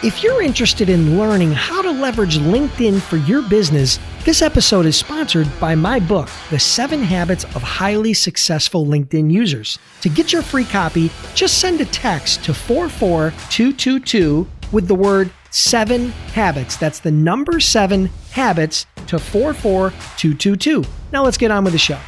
If you're interested in learning how to leverage LinkedIn for your business, this episode is sponsored by my book, The Seven Habits of Highly Successful LinkedIn Users. To get your free copy, just send a text to 44222 with the word seven habits. That's the number seven habits to 44222. Now let's get on with the show.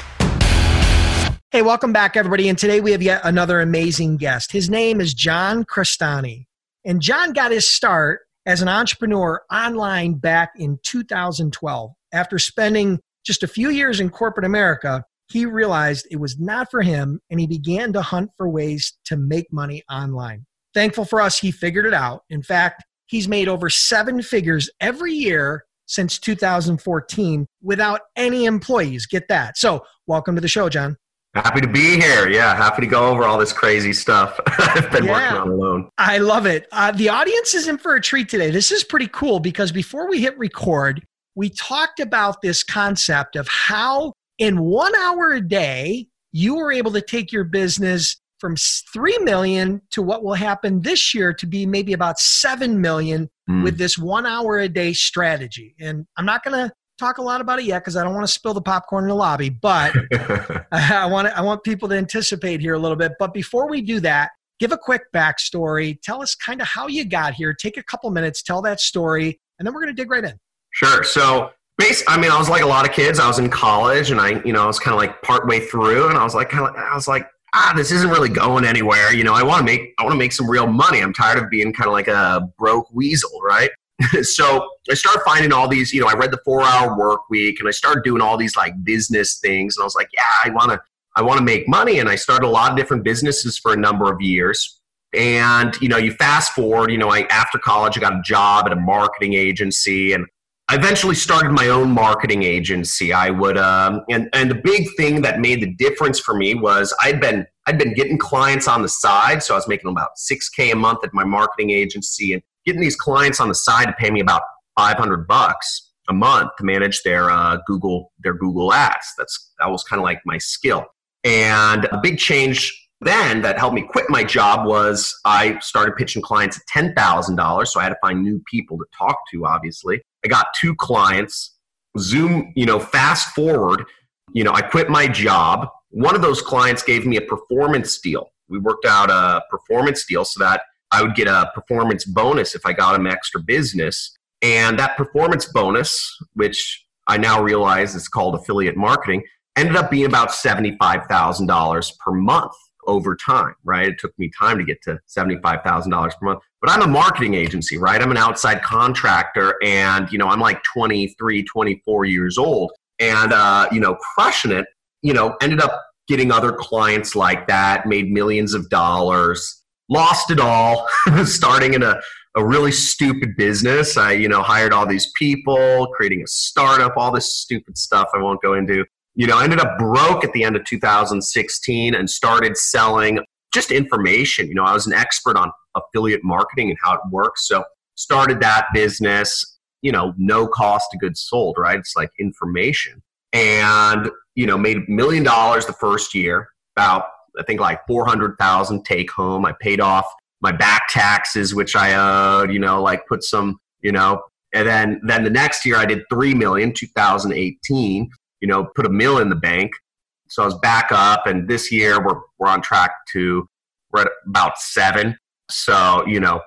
Hey, welcome back, everybody. And today we have yet another amazing guest. His name is John Crestani. And John got his start as an entrepreneur online back in 2012. After spending just a few years in corporate America, he realized it was not for him and he began to hunt for ways to make money online. Thankful for us, he figured it out. In fact, he's made over seven figures every year since 2014 without any employees. Get that. So, welcome to the show, John. Happy to be here. Yeah, happy to go over all this crazy stuff I've been yeah, working on alone. I love it. Uh, the audience is in for a treat today. This is pretty cool because before we hit record, we talked about this concept of how in one hour a day you were able to take your business from 3 million to what will happen this year to be maybe about 7 million mm. with this one hour a day strategy. And I'm not going to talk a lot about it yet because I don't want to spill the popcorn in the lobby, but I want I want people to anticipate here a little bit. But before we do that, give a quick backstory. Tell us kind of how you got here. Take a couple minutes, tell that story, and then we're going to dig right in. Sure. So, base, I mean, I was like a lot of kids. I was in college, and I, you know, I was kind of like part way through, and I was like, kind of, I was like, ah, this isn't really going anywhere. You know, I want to make, I want to make some real money. I'm tired of being kind of like a broke weasel, right? so I started finding all these, you know, I read the four hour work week and I started doing all these like business things. And I was like, yeah, I want to, I want to make money. And I started a lot of different businesses for a number of years. And, you know, you fast forward, you know, I, after college, I got a job at a marketing agency and I eventually started my own marketing agency. I would, um, and, and the big thing that made the difference for me was I'd been, I'd been getting clients on the side. So I was making about 6K a month at my marketing agency. And getting these clients on the side to pay me about 500 bucks a month to manage their uh, Google their Google ads. That's that was kind of like my skill. And a big change then that helped me quit my job was I started pitching clients at ten thousand dollars. So I had to find new people to talk to. Obviously, I got two clients. Zoom, you know, fast forward, you know, I quit my job. One of those clients gave me a performance deal. We worked out a performance deal so that I would get a performance bonus if I got them extra business. And that performance bonus, which I now realize is called affiliate marketing, ended up being about $75,000 per month over time, right? It took me time to get to $75,000 per month. But I'm a marketing agency, right? I'm an outside contractor and, you know, I'm like 23, 24 years old and, uh, you know, crushing it, you know, ended up getting other clients like that, made millions of dollars lost it all, starting in a, a really stupid business. I, you know, hired all these people, creating a startup, all this stupid stuff I won't go into. You know, I ended up broke at the end of 2016 and started selling just information. You know, I was an expert on affiliate marketing and how it works. So started that business, you know, no cost of goods sold, right? It's like information. And, you know, made a million dollars the first year, about I think like 400,000 take home. I paid off my back taxes, which I owed, you know, like put some, you know, and then, then the next year I did 3 million, 2018, you know, put a mill in the bank. So I was back up and this year we're, we're on track to, we're at about seven. So, you know,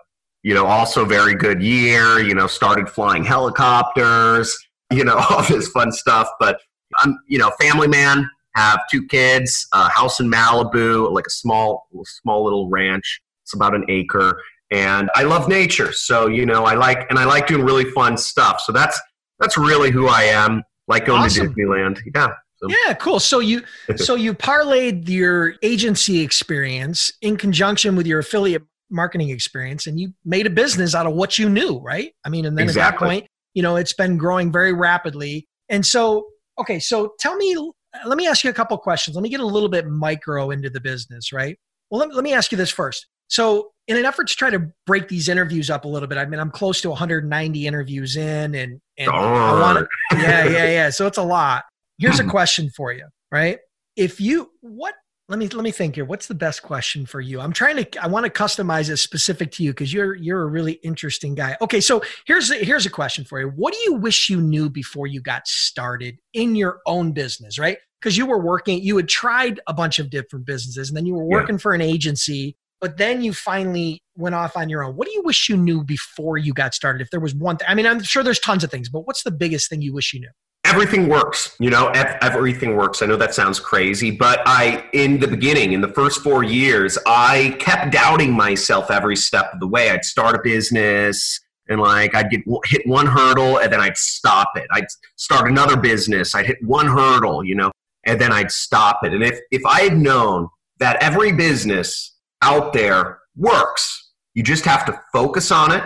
you know, also very good year, you know, started flying helicopters, you know, all this fun stuff, but I'm, you know, family man, have two kids, a house in Malibu, like a small, small little ranch. It's about an acre, and I love nature. So you know, I like and I like doing really fun stuff. So that's that's really who I am. Like going awesome. to Disneyland. Yeah. So. Yeah, cool. So you so you parlayed your agency experience in conjunction with your affiliate marketing experience, and you made a business out of what you knew, right? I mean, and then exactly. at that point, you know, it's been growing very rapidly. And so, okay, so tell me, Uh, let me ask you a couple questions. Let me get a little bit micro into the business, right? Well, let, let me ask you this first. So, in an effort to try to break these interviews up a little bit, I mean, I'm close to 190 interviews in, and and I oh. want to, yeah, yeah, yeah. So it's a lot. Here's a question for you, right? If you, what let me let me think here. What's the best question for you? I'm trying to i want to customize it specific to you because you're you're a really interesting guy. Okay so here's a, here's a question for you. What do you wish you knew before you got started in your own business right? Because you were working you had tried a bunch of different businesses and then you were working yeah. for an agency but then you finally went off on your own. What do you wish you knew before you got started if there was one thing i mean i'm sure there's tons of things but what's the biggest thing you wish you knew everything works you know everything works. I know that sounds crazy but i in the beginning in the first four years i kept doubting myself every step of the way. I'd start a business and like i'd get hit one hurdle and then i'd stop it. I'd start another business. I'd hit one hurdle you know and then i'd stop it. And if if i had known that every business out there works you just have to focus on it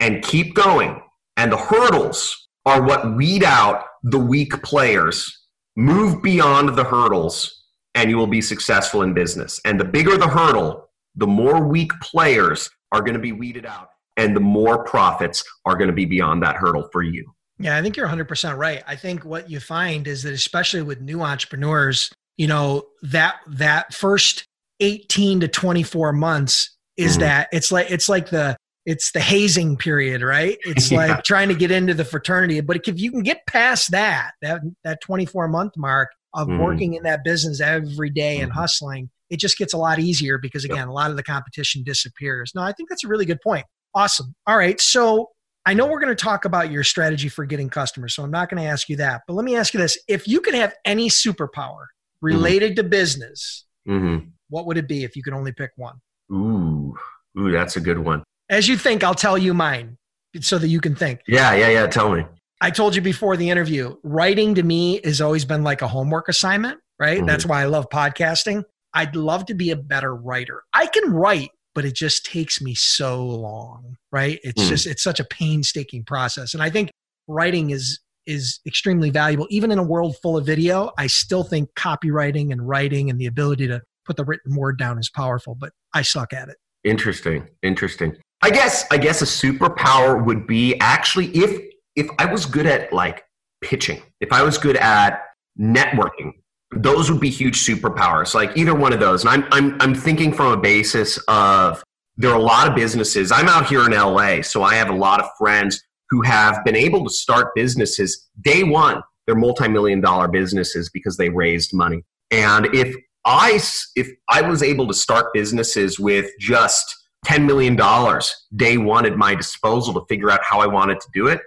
and keep going. And the hurdles are what weed out the weak players, move beyond the hurdles, and you will be successful in business. And the bigger the hurdle, the more weak players are going to be weeded out, and the more profits are going to be beyond that hurdle for you. Yeah, I think you're 100% right. I think what you find is that especially with new entrepreneurs, you know, that that first 18 to 24 months is mm-hmm. that it's like it's like the it's the hazing period, right? It's yeah. like trying to get into the fraternity. But if you can get past that, that that 24 month mark of mm. working in that business every day mm. and mm-hmm. hustling, it just gets a lot easier because again, yep. a lot of the competition disappears. No, I think that's a really good point. Awesome. All right. So I know we're going to talk about your strategy for getting customers. So I'm not going to ask you that. But let me ask you this. If you could have any superpower related mm. to business, mm-hmm. what would it be if you could only pick one? Ooh, ooh, that's a good one. As you think, I'll tell you mine so that you can think. Yeah, yeah, yeah. Tell me. I told you before the interview, writing to me has always been like a homework assignment, right? Mm-hmm. That's why I love podcasting. I'd love to be a better writer. I can write, but it just takes me so long, right? It's mm. just it's such a painstaking process. And I think writing is is extremely valuable even in a world full of video. I still think copywriting and writing and the ability to put the written word down is powerful, but I suck at it. Interesting. Interesting. I guess I guess a superpower would be actually if if I was good at like pitching, if I was good at networking, those would be huge superpowers. Like either one of those. And I'm I'm I'm thinking from a basis of there are a lot of businesses. I'm out here in LA, so I have a lot of friends who have been able to start businesses day one. They're multi-million dollar businesses because they raised money. And if I if I was able to start businesses with just $10 million day one at my disposal to figure out how I wanted to do it,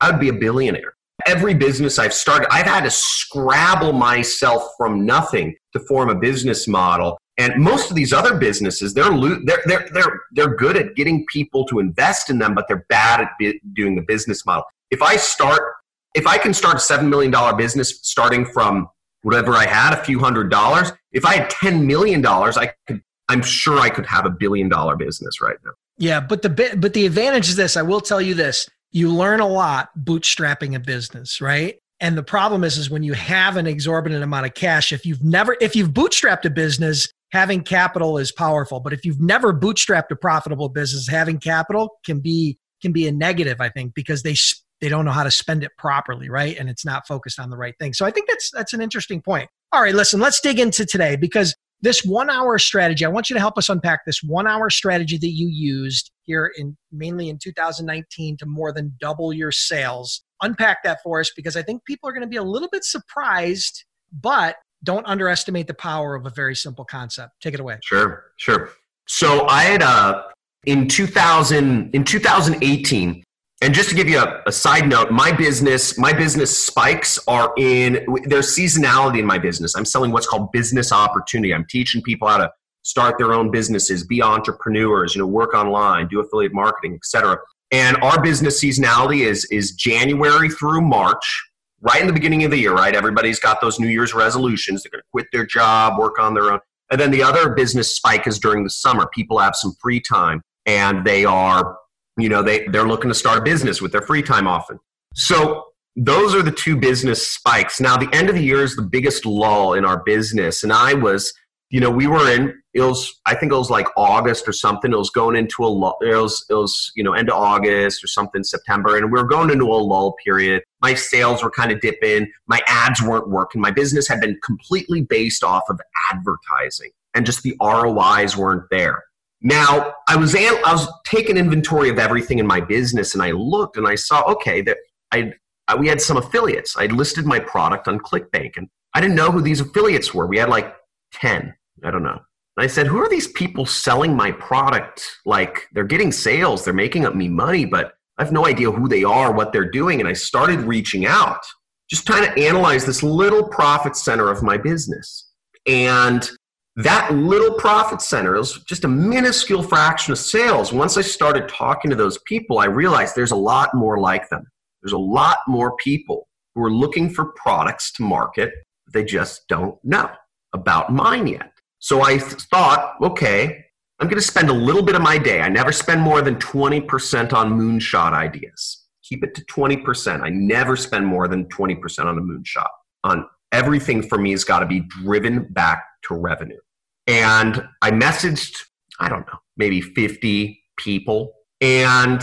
I would be a billionaire. Every business I've started, I've had to scrabble myself from nothing to form a business model. And most of these other businesses, they're, they're, they're, they're, they're good at getting people to invest in them, but they're bad at doing the business model. If I start, if I can start a $7 million business starting from whatever I had, a few hundred dollars, if I had $10 million, I could I'm sure I could have a billion dollar business right now. Yeah, but the but the advantage is this. I will tell you this: you learn a lot bootstrapping a business, right? And the problem is, is when you have an exorbitant amount of cash. If you've never, if you've bootstrapped a business, having capital is powerful. But if you've never bootstrapped a profitable business, having capital can be can be a negative. I think because they they don't know how to spend it properly, right? And it's not focused on the right thing. So I think that's that's an interesting point. All right, listen, let's dig into today because this one hour strategy, I want you to help us unpack this one hour strategy that you used here in mainly in 2019 to more than double your sales. Unpack that for us because I think people are going to be a little bit surprised, but don't underestimate the power of a very simple concept. Take it away. Sure, sure. So I had uh in 2000 in 2018 and just to give you a, a, side note, my business, my business spikes are in there's seasonality in my business. I'm selling what's called business opportunity. I'm teaching people how to start their own businesses, be entrepreneurs, you know, work online, do affiliate marketing, etc. And our business seasonality is is January through March, right in the beginning of the year, right? Everybody's got those New Year's resolutions. They're going to quit their job, work on their own. And then the other business spike is during the summer. People have some free time and they are you know they, they're looking to start a business with their free time often So those are the two business spikes. Now, the end of the year is the biggest lull in our business. And I was, you know, we were in, it was, I think it was like August or something. It was going into a lull, it was, it was, you know, end of August or something, September. And we were going into a lull period. My sales were kind of dipping. My ads weren't working. My business had been completely based off of advertising and just the ROIs weren't there. Now, I was, I was taking inventory of everything in my business and I looked and I saw, okay, that I uh, we had some affiliates. I listed my product on ClickBank and I didn't know who these affiliates were. We had like 10, I don't know. And I said, who are these people selling my product? Like they're getting sales, they're making up me money, but I have no idea who they are, what they're doing. And I started reaching out, just trying to analyze this little profit center of my business. And that little profit center was just a minuscule fraction of sales. Once I started talking to those people, I realized there's a lot more like them. There's a lot more people who are looking for products to market. They just don't know about mine yet. So I thought, okay, I'm going to spend a little bit of my day. I never spend more than 20% on moonshot ideas. Keep it to 20%. I never spend more than 20% on a moonshot. On everything for me has got to be driven back to revenue. And I messaged, I don't know, maybe 50 people. And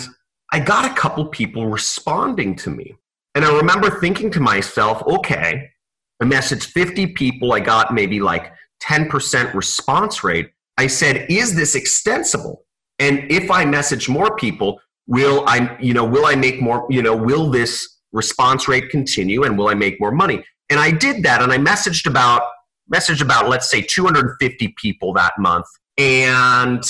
I got a couple people responding to me. And I remember thinking to myself, okay, I messaged 50 people. I got maybe like 10% response rate. I said, is this extensible? And if I message more people, will I, you know, will I make more, you know, will this response rate continue and will I make more money? And I did that and I messaged about messaged about let's say 250 people that month and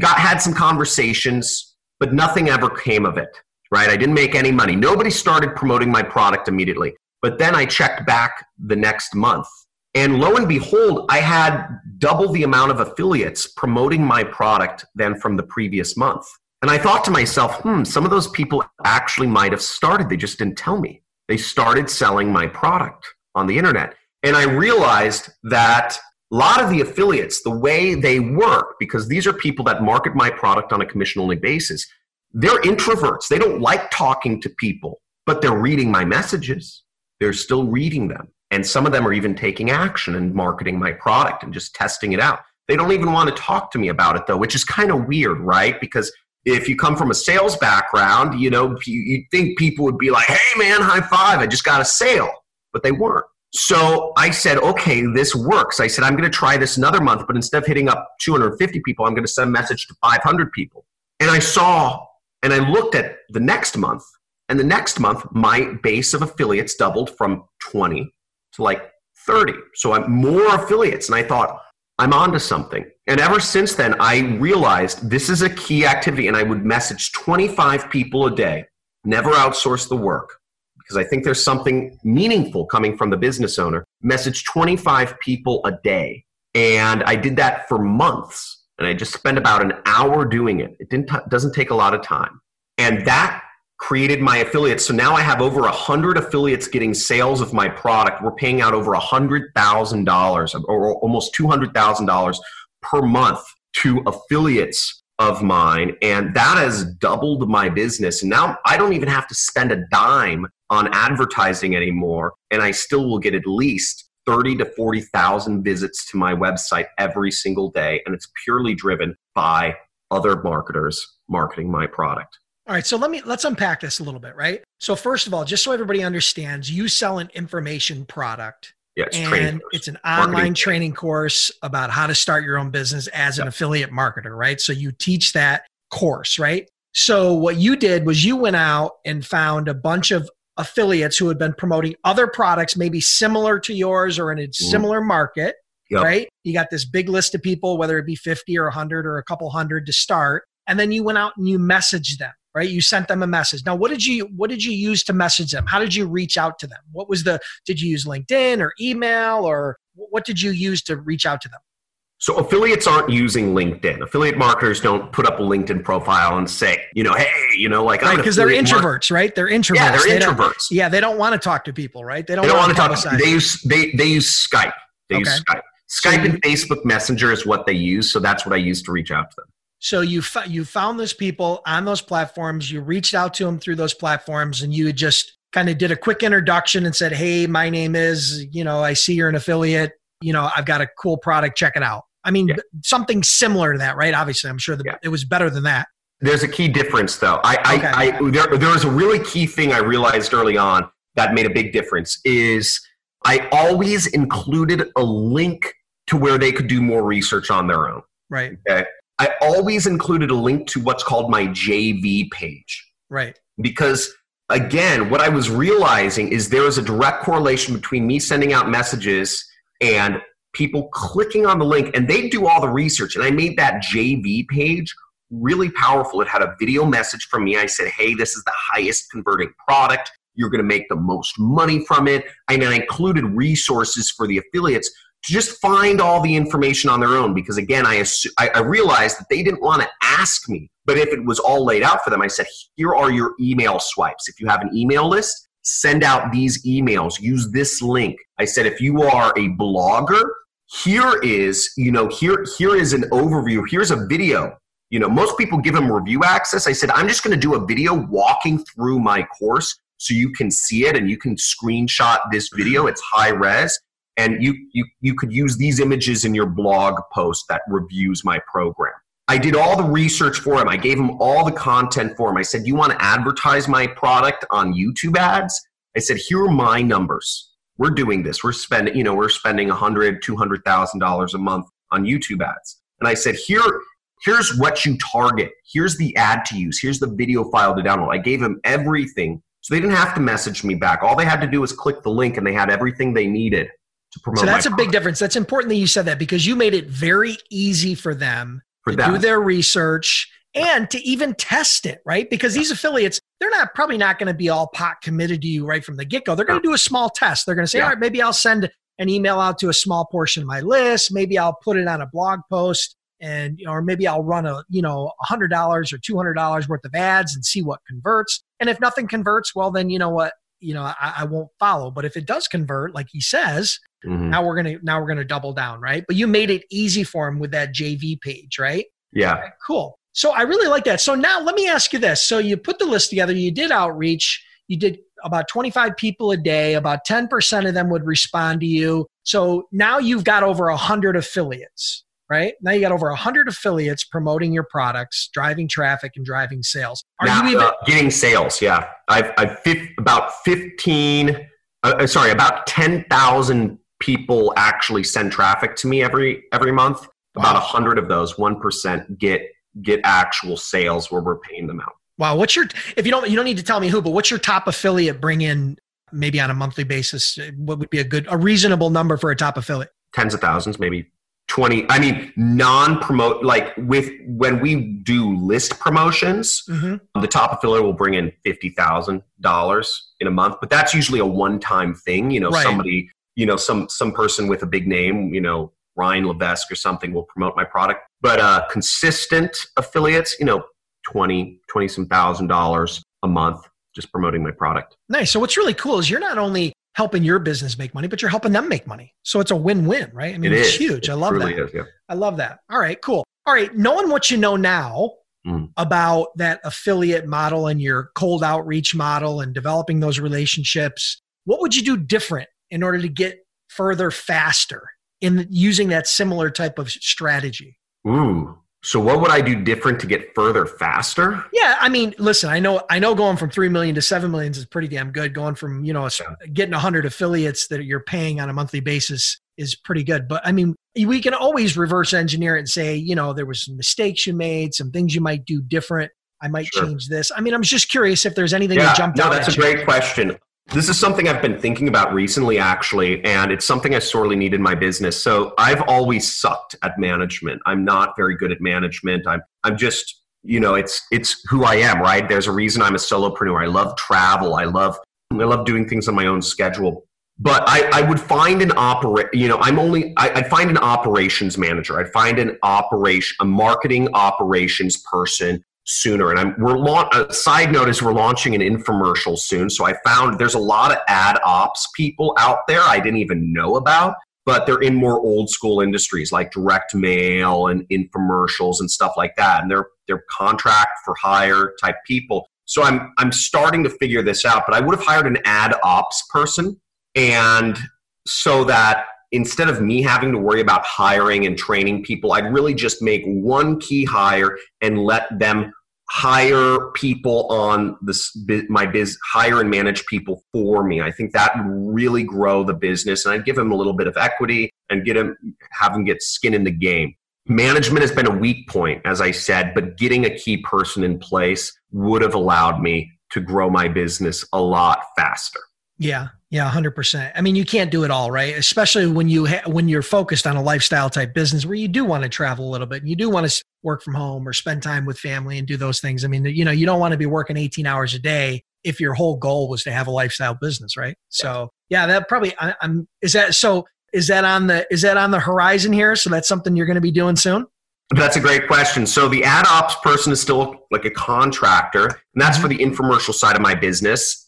got had some conversations but nothing ever came of it right? I didn't make any money. Nobody started promoting my product immediately. But then i checked back the next month and lo and behold i had double the amount of affiliates promoting my product than from the previous month. And i thought to myself hmm some of those people actually might have started. They just didn't tell me. They started selling my product on the internet and I realized that a lot of the affiliates, the way they work, because these are people that market my product on a commission only basis, they're introverts. They don't like talking to people, but they're reading my messages. They're still reading them. And some of them are even taking action and marketing my product and just testing it out. They don't even want to talk to me about it though, which is kind of weird, right? Because if you come from a sales background, you know, you, you'd think people would be like, hey man, high five, I just got a sale. But they weren't. So I said, okay, this works. I said, I'm going to try this another month, but instead of hitting up 250 people, I'm going to send a message to 500 people. And I saw and I looked at the next month, and the next month, my base of affiliates doubled from 20 to like 30. So I'm more affiliates. And I thought, I'm onto something. And ever since then, I realized this is a key activity. And I would message 25 people a day, never outsource the work because I think there's something meaningful coming from the business owner. Message 25 people a day. And I did that for months. And I just spent about an hour doing it. It didn't t- doesn't take a lot of time. And that created my affiliates. So now I have over 100 affiliates getting sales of my product. We're paying out over $100,000 or almost $200,000 per month to affiliates of mine. And that has doubled my business. And now I don't even have to spend a dime on advertising anymore, and I still will get at least 30 to 40,000 visits to my website every single day, and it's purely driven by other marketers marketing my product. All right, so let me let's unpack this a little bit, right? So first of all, just so everybody understands, you sell an information product. Yeah, it's and it's an online marketing. training course about how to start your own business as an affiliate marketer, right? So you teach that course, right? So what you did was you went out and found a bunch of affiliates who had been promoting other products, maybe similar to yours or in a mm-hmm. similar market, yep. right? You got this big list of people, whether it be 50 or 100 or a couple hundred to start. And then you went out and you messaged them, right? You sent them a message. Now, what did you what did you use to message them? How did you reach out to them? What was the did you use LinkedIn or email or what did you use to reach out to them? So affiliates aren't using LinkedIn. Affiliate marketers don't put up a LinkedIn profile and say, you know, hey, you know, like right, because they're introverts, right? They're introverts. Yeah, they're they introverts. Yeah, they don't want to talk to people, right? They don't, they don't want to talk. To, they use they they use Skype. They okay. use Skype. Skype so and Facebook Messenger is what they use, so that's what I use to reach out to them. So you you found those people on those platforms. You reached out to them through those platforms, and you just kind of did a quick introduction and said, Hey, my name is, you know, I see you're an affiliate. You know, I've got a cool product. Check it out. I mean, yeah. something similar to that, right? Obviously, I'm sure the, yeah. it was better than that. There's a key difference, though. I, okay. I, I there, there was a really key thing I realized early on that made a big difference. Is I always included a link to where they could do more research on their own. Right. Okay. I always included a link to what's called my JV page. Right. Because again, what I was realizing is there is a direct correlation between me sending out messages and people clicking on the link and they do all the research. And I made that JV page really powerful. It had a video message from me. I said, hey, this is the highest converting product. You're going to make the most money from it. And I included resources for the affiliates to just find all the information on their own because again I, assu- I, I realized that they didn't want to ask me but if it was all laid out for them i said here are your email swipes if you have an email list send out these emails use this link. I said if you are a blogger here is you know here here is an overview. Here's a video. You know most people give them review access. I said i'm just going to do a video walking through my course so you can see it and you can screenshot this video. It's high res. And you, you, you could use these images in your blog post that reviews my program. I did all the research for him. I gave him all the content for him. I said, You want to advertise my product on YouTube ads? I said, Here are my numbers. We're doing this. We're spending, you know, we're spending a hundred, two hundred thousand dollars a month on YouTube ads. And I said, Here, here's what you target. Here's the ad to use. Here's the video file to download. I gave him everything. So they didn't have to message me back. All they had to do was click the link and they had everything they needed to promote. So that's a big difference. That's important that you said that because you made it very easy for them to them. do their research and to even test it, right? Because these affiliates, they're not probably not going to be all pot committed to you right from the get go. They're going to do a small test. They're going to say, yeah. all right, maybe I'll send an email out to a small portion of my list. Maybe I'll put it on a blog post and or maybe I'll run a you know hundred dollars or two hundred dollars worth of ads and see what converts. And if nothing converts, well then you know what you know I, I won't follow. But if it does convert, like he says, Mm-hmm. Now we're gonna now we're gonna double down, right? But you made it easy for him with that JV page, right? Yeah. Cool. So I really like that. So now let me ask you this. So you put the list together, you did outreach, you did about 25 people a day, about 10% of them would respond to you. So now you've got over 100 affiliates, right? Now you got over 100 affiliates promoting your products, driving traffic and driving sales. Are now, you even- uh, getting sales? Yeah. I've, I've about 15, uh, uh, sorry, about 10,000 people actually send traffic to me every every month. About a hundred of those, one percent get get actual sales where we're paying them out. Wow, what's your if you don't you don't need to tell me who, but what's your top affiliate bring in maybe on a monthly basis? What would be a good a reasonable number for a top affiliate? Tens of thousands, maybe 20 i mean non-promote like with when we do list promotions mm-hmm. the top affiliate will bring in $50000 in a month but that's usually a one-time thing you know right. somebody you know some some person with a big name you know ryan levesque or something will promote my product. But uh consistent affiliates you know 20 20 some thousand dollars a month just promoting my product. Nice. So what's really cool is you're not only helping your business make money but you're helping them make money. So it's a win-win right? I mean it it's is. huge. It i love that. is, yeah. i love that. All right cool. All right knowing what you know now mm. about that affiliate model and your cold outreach model and developing those relationships. What would you do different in order to get further faster in using that similar type of strategy? Ooh. So what would I do different to get further faster? Yeah, I mean, listen, I know I know going from 3 million to 7 millions is pretty damn good. Going from, you know, getting 100 affiliates that you're paying on a monthly basis is pretty good. But I mean, we can always reverse engineer it and say, you know, there was some mistakes you made, some things you might do different. I might sure. change this. I mean, I'm just curious if there's anything yeah, that jumped no, out. No, that's a great question. This is something I've been thinking about recently, actually, and it's something I sorely need in my business. So I've always sucked at management. I'm not very good at management. I'm I'm just you know it's it's who I am, right? There's a reason I'm a solopreneur. I love travel. I love I love doing things on my own schedule. But I, I would find an operate, you know, I'm only, I, I'd find an operations manager. I'd find an operation, a marketing operations person sooner. And I'm we're la- a side note is we're launching an infomercial soon. So I found there's a lot of ad ops people out there I didn't even know about, but they're in more old school industries like direct mail and infomercials and stuff like that. And they're they're contract for hire type people. So I'm I'm starting to figure this out, but I would have hired an ad ops person and so that instead of me having to worry about hiring and training people, I'd really just make one key hire and let them hire people on this my biz hire and manage people for me. I think that would really grow the business and i'd give them a little bit of equity and get them have them get skin in the game. Management has been a weak point as i said but getting a key person in place would have allowed me to grow my business a lot faster yeah yeah 100% i mean you can't do it all right? Especially when you ha- when you're focused on a lifestyle type business where you do want to travel a little bit and you do want to work from home or spend time with family and do those things. I mean you know you don't want to be working 18 hours a day if your whole goal was to have a lifestyle business right? So yeah that probably I, i'm is that so is that on the is that on the horizon here? So that's something you're going to be doing soon? That's a great question. So the ad ops person is still like a contractor, and that's for mm-hmm. the infomercial side of my business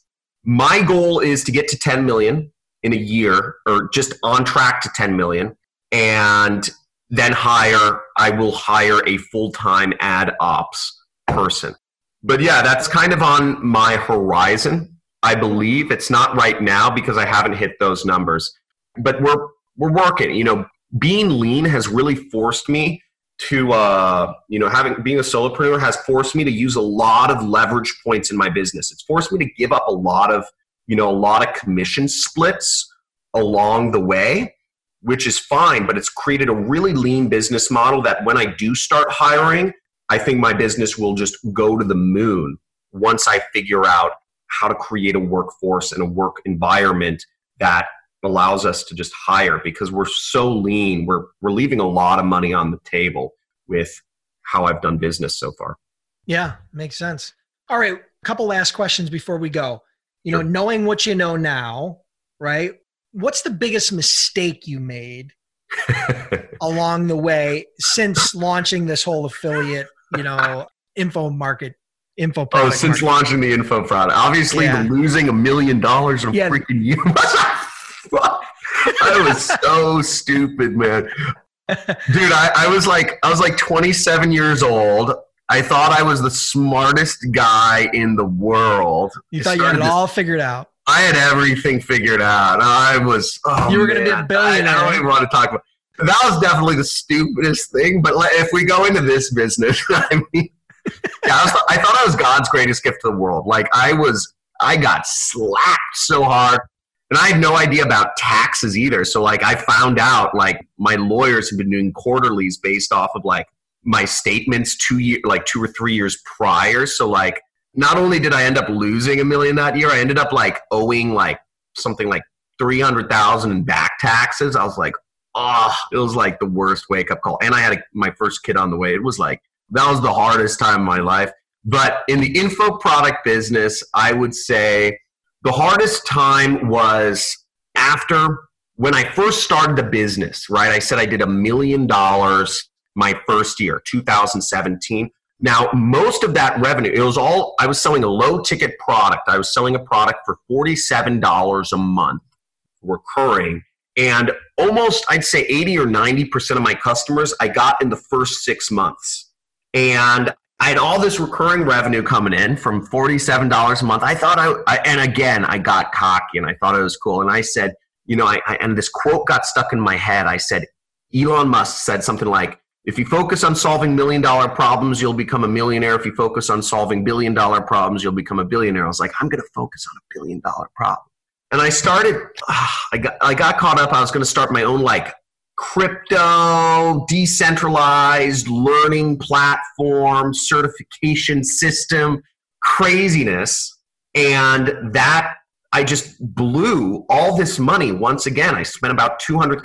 my goal is to get to 10 million in a year or just on track to 10 million and then hire i will hire a full-time ad ops person. But yeah that's kind of on my horizon. I believe it's not right now because i haven't hit those numbers. But we're we're working you know being lean has really forced me to uh, you know having being a solopreneur has forced me to use a lot of leverage points in my business. It's forced me to give up a lot of you know a lot of commission splits along the way which is fine but it's created a really lean business model that when i do start hiring i think my business will just go to the moon once i figure out how to create a workforce and a work environment that allows us to just hire because we're so lean. We're we're leaving a lot of money on the table with how I've done business so far. Yeah, makes sense. All right, a couple last questions before we go. You sure. know, knowing what you know now, right? What's the biggest mistake you made along the way since launching this whole affiliate, you know, info market info Oh, since market? launching the info product. Obviously yeah. the losing a million dollars of yeah. freaking I was so stupid, man. Dude, I, I was like I was like 27 years old. I thought I was the smartest guy in the world. You thought you had it all figured out. I had everything figured out. I was. Oh, you were going to be a billionaire. I, I, don't even want to talk about. That was definitely the stupidest thing. But if we go into this business, I mean, yeah, I, was, I thought I was God's greatest gift to the world. Like I was, I got slapped so hard and I had no idea about taxes either. So like I found out like my lawyers have been doing quarterlies based off of like my statements two year like two or three years prior. So like not only did I end up losing a million that year, I ended up like owing like something like three hundred thousand in back taxes. I was like, oh, it was like the worst wake up call. And I had a, my first kid on the way. It was like that was the hardest time of my life. But in the info product business, I would say the hardest time was after when I first started the business, right? I said I did a million dollars my first year, 2017. Now, most of that revenue, it was all, I was selling a low ticket product. I was selling a product for $47 a month recurring. And almost, I'd say 80 or 90% of my customers I got in the first six months. And I had all this recurring revenue coming in from $47 a month. I thought I, I, and again, I got cocky and I thought it was cool. And I said, you know, I, I, and this quote got stuck in my head. I said, Elon Musk said something like, if you focus on solving million dollar problems, you'll become a millionaire. If you focus on solving billion dollar problems, you'll become a billionaire. I was like, I'm going to focus on a billion dollar problem. And I started, uh, I got, I got caught up. I was going to start my own like crypto, decentralized learning platform, certification system, craziness. And that I just blew all this money once again. I spent about $200,000.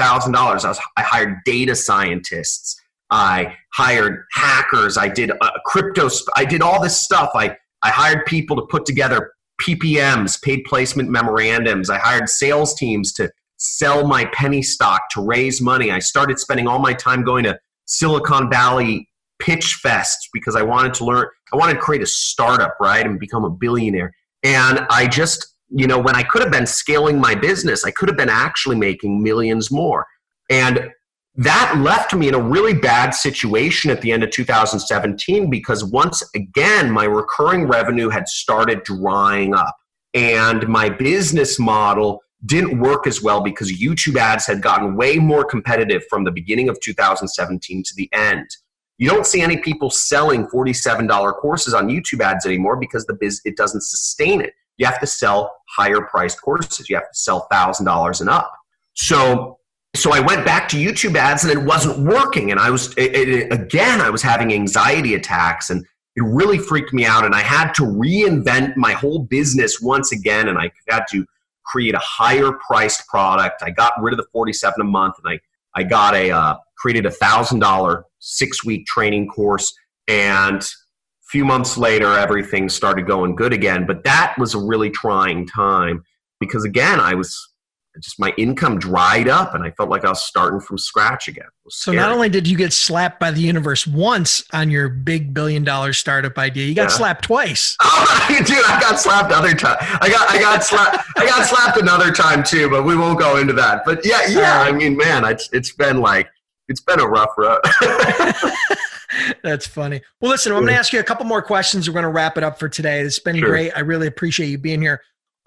I, I hired data scientists. I hired hackers. I did uh, crypto. I did all this stuff. I, I hired people to put together PPMs, paid placement memorandums. I hired sales teams to sell my penny stock to raise money. I started spending all my time going to Silicon Valley pitch fests because I wanted to learn, I wanted to create a startup, right, and become a billionaire. And I just, you know, when I could have been scaling my business, I could have been actually making millions more. And that left me in a really bad situation at the end of 2017 because once again, my recurring revenue had started drying up and my business model didn't work as well because YouTube ads had gotten way more competitive from the beginning of 2017 to the end. You don't see any people selling $47 courses on YouTube ads anymore because the biz it doesn't sustain it. You have to sell higher priced courses. You have to sell $1000 and up. So so I went back to YouTube ads and it wasn't working. And I was, it, it, again, I was having anxiety attacks and it really freaked me out. And I had to reinvent my whole business once again. And I had to create a higher priced product. I got rid of the 47 a month and I, I got a, uh, created a thousand dollar six week training course. And a few months later, everything started going good again. But that was a really trying time because again, I was just my income dried up and I felt like I was starting from scratch again. So not only did you get slapped by the universe once on your big billion dollar startup idea, you got yeah. slapped twice. Oh, dude, I got slapped other time. I got I got slapped I got slapped another time too, but we won't go into that. But yeah, yeah, I mean, man, it's it's been like it's been a rough road. That's funny. Well, listen, I'm going to ask you a couple more questions. We're going to wrap it up for today. It's been sure. great. I really appreciate you being here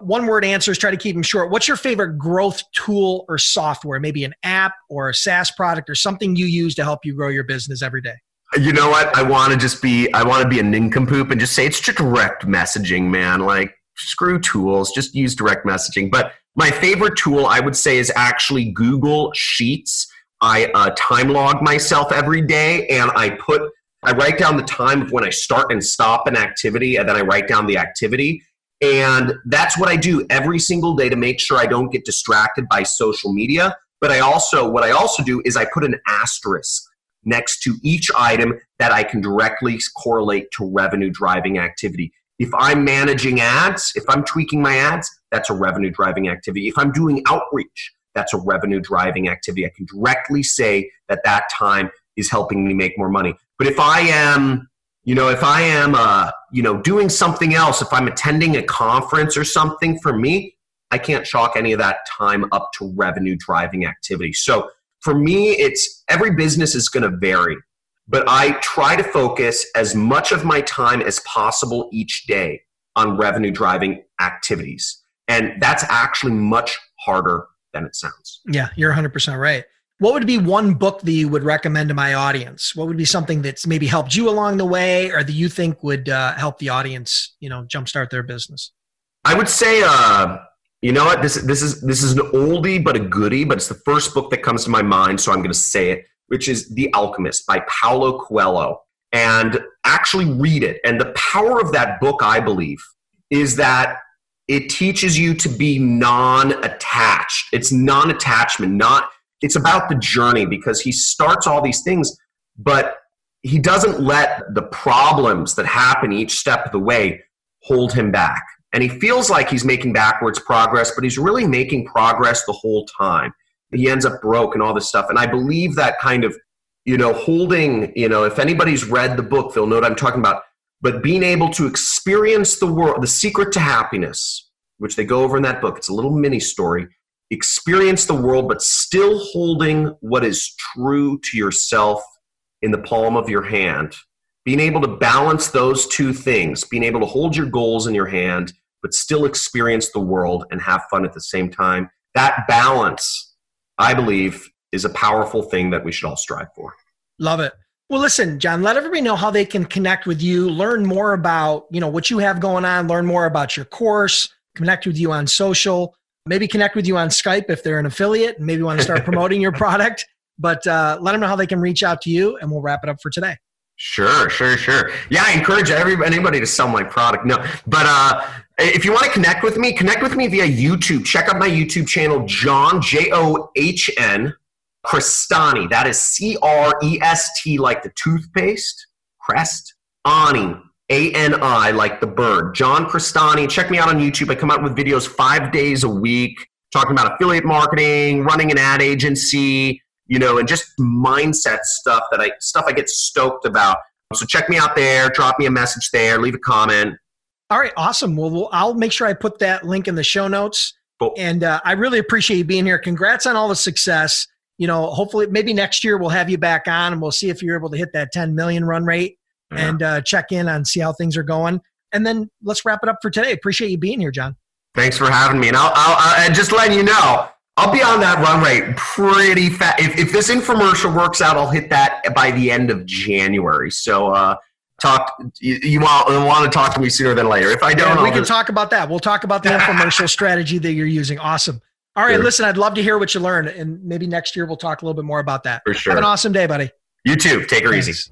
one word answers, try to keep them short. What's your favorite growth tool or software? Maybe an app or a SaaS product or something you use to help you grow your business every day? You know what? I want to just be, I want to be a nincompoop and just say it's just direct messaging, man. Like, screw tools, just use direct messaging. But my favorite tool, I would say, is actually Google Sheets. I uh, time log myself every day and I put, I write down the time of when I start and stop an activity and then I write down the activity and that's what I do every single day to make sure I don't get distracted by social media. But I also, what I also do is I put an asterisk next to each item that I can directly correlate to revenue driving activity. If I'm managing ads, if I'm tweaking my ads, that's a revenue driving activity. If I'm doing outreach, that's a revenue driving activity. I can directly say that that time is helping me make more money. But if I am you know if i am uh, you know doing something else if i'm attending a conference or something for me i can't chalk any of that time up to revenue driving activity. So for me it's every business is going to vary but i try to focus as much of my time as possible each day on revenue driving activities. And that's actually much harder than it sounds. Yeah you're 100% right what would be one book that you would recommend to my audience? What would be something that's maybe helped you along the way, or that you think would uh, help the audience, you know, jumpstart their business? I would say, uh, you know what this this is this is an oldie but a goodie, but it's the first book that comes to my mind, so I'm going to say it, which is The Alchemist by Paulo Coelho, and actually read it. And the power of that book, I believe, is that it teaches you to be non-attached. It's non-attachment, not it's about the journey because he starts all these things, but he doesn't let the problems that happen each step of the way hold him back. And he feels like he's making backwards progress, but he's really making progress the whole time. He ends up broke and all this stuff. And I believe that kind of, you know, holding, you know, if anybody's read the book, they'll know what I'm talking about. But being able to experience the world, the secret to happiness, which they go over in that book, it's a little mini story experience the world, but still holding what is true to yourself in the palm of your hand. Being able to balance those two things, being able to hold your goals in your hand, but still experience the world and have fun at the same time. That balance, I believe, is a powerful thing that we should all strive for. Love it. Well, listen, John, let everybody know how they can connect with you, learn more about, you know, what you have going on, learn more about your course, connect with you on social maybe connect with you on Skype if they're an affiliate and maybe want to start promoting your product. But uh, let them know how they can reach out to you, and we'll wrap it up for today. Sure, sure, sure. Yeah, I encourage everybody, anybody to sell my product. No, but uh, if you want to connect with me, connect with me via YouTube. Check out my YouTube channel, John J O H N Crestani. That is C R E S T, like the toothpaste. Crest Ani. A N I, like the bird. John Crestani. Check me out on YouTube. I come out with videos five days a week talking about affiliate marketing, running an ad agency, you know, and just mindset stuff that I stuff I get stoked about. So check me out there. Drop me a message there. Leave a comment. All right, awesome. Well, well I'll make sure I put that link in the show notes. Cool. And uh, I really appreciate you being here. Congrats on all the success. you know, hopefully maybe next year we'll have you back on and we'll see if you're able to hit that 10 million run rate yeah. and uh, check in on see how things are going. And then let's wrap it up for today. Appreciate you being here, John. Thanks for having me. And I'll, I'll, I'll just letting you know, I'll be on that run rate pretty fast. If, if this infomercial works out, I'll hit that by the end of January. So, uh, talk you, you, want, want to talk to me sooner than later. If I don't, yeah, we can just... talk about that. We'll talk about the infomercial strategy that you're using. Awesome. All right, sure. listen, I'd love to hear what you learned, and maybe next year we'll talk a little bit more about that. For sure. Have an awesome day, buddy. You too. Take her Thanks. easy.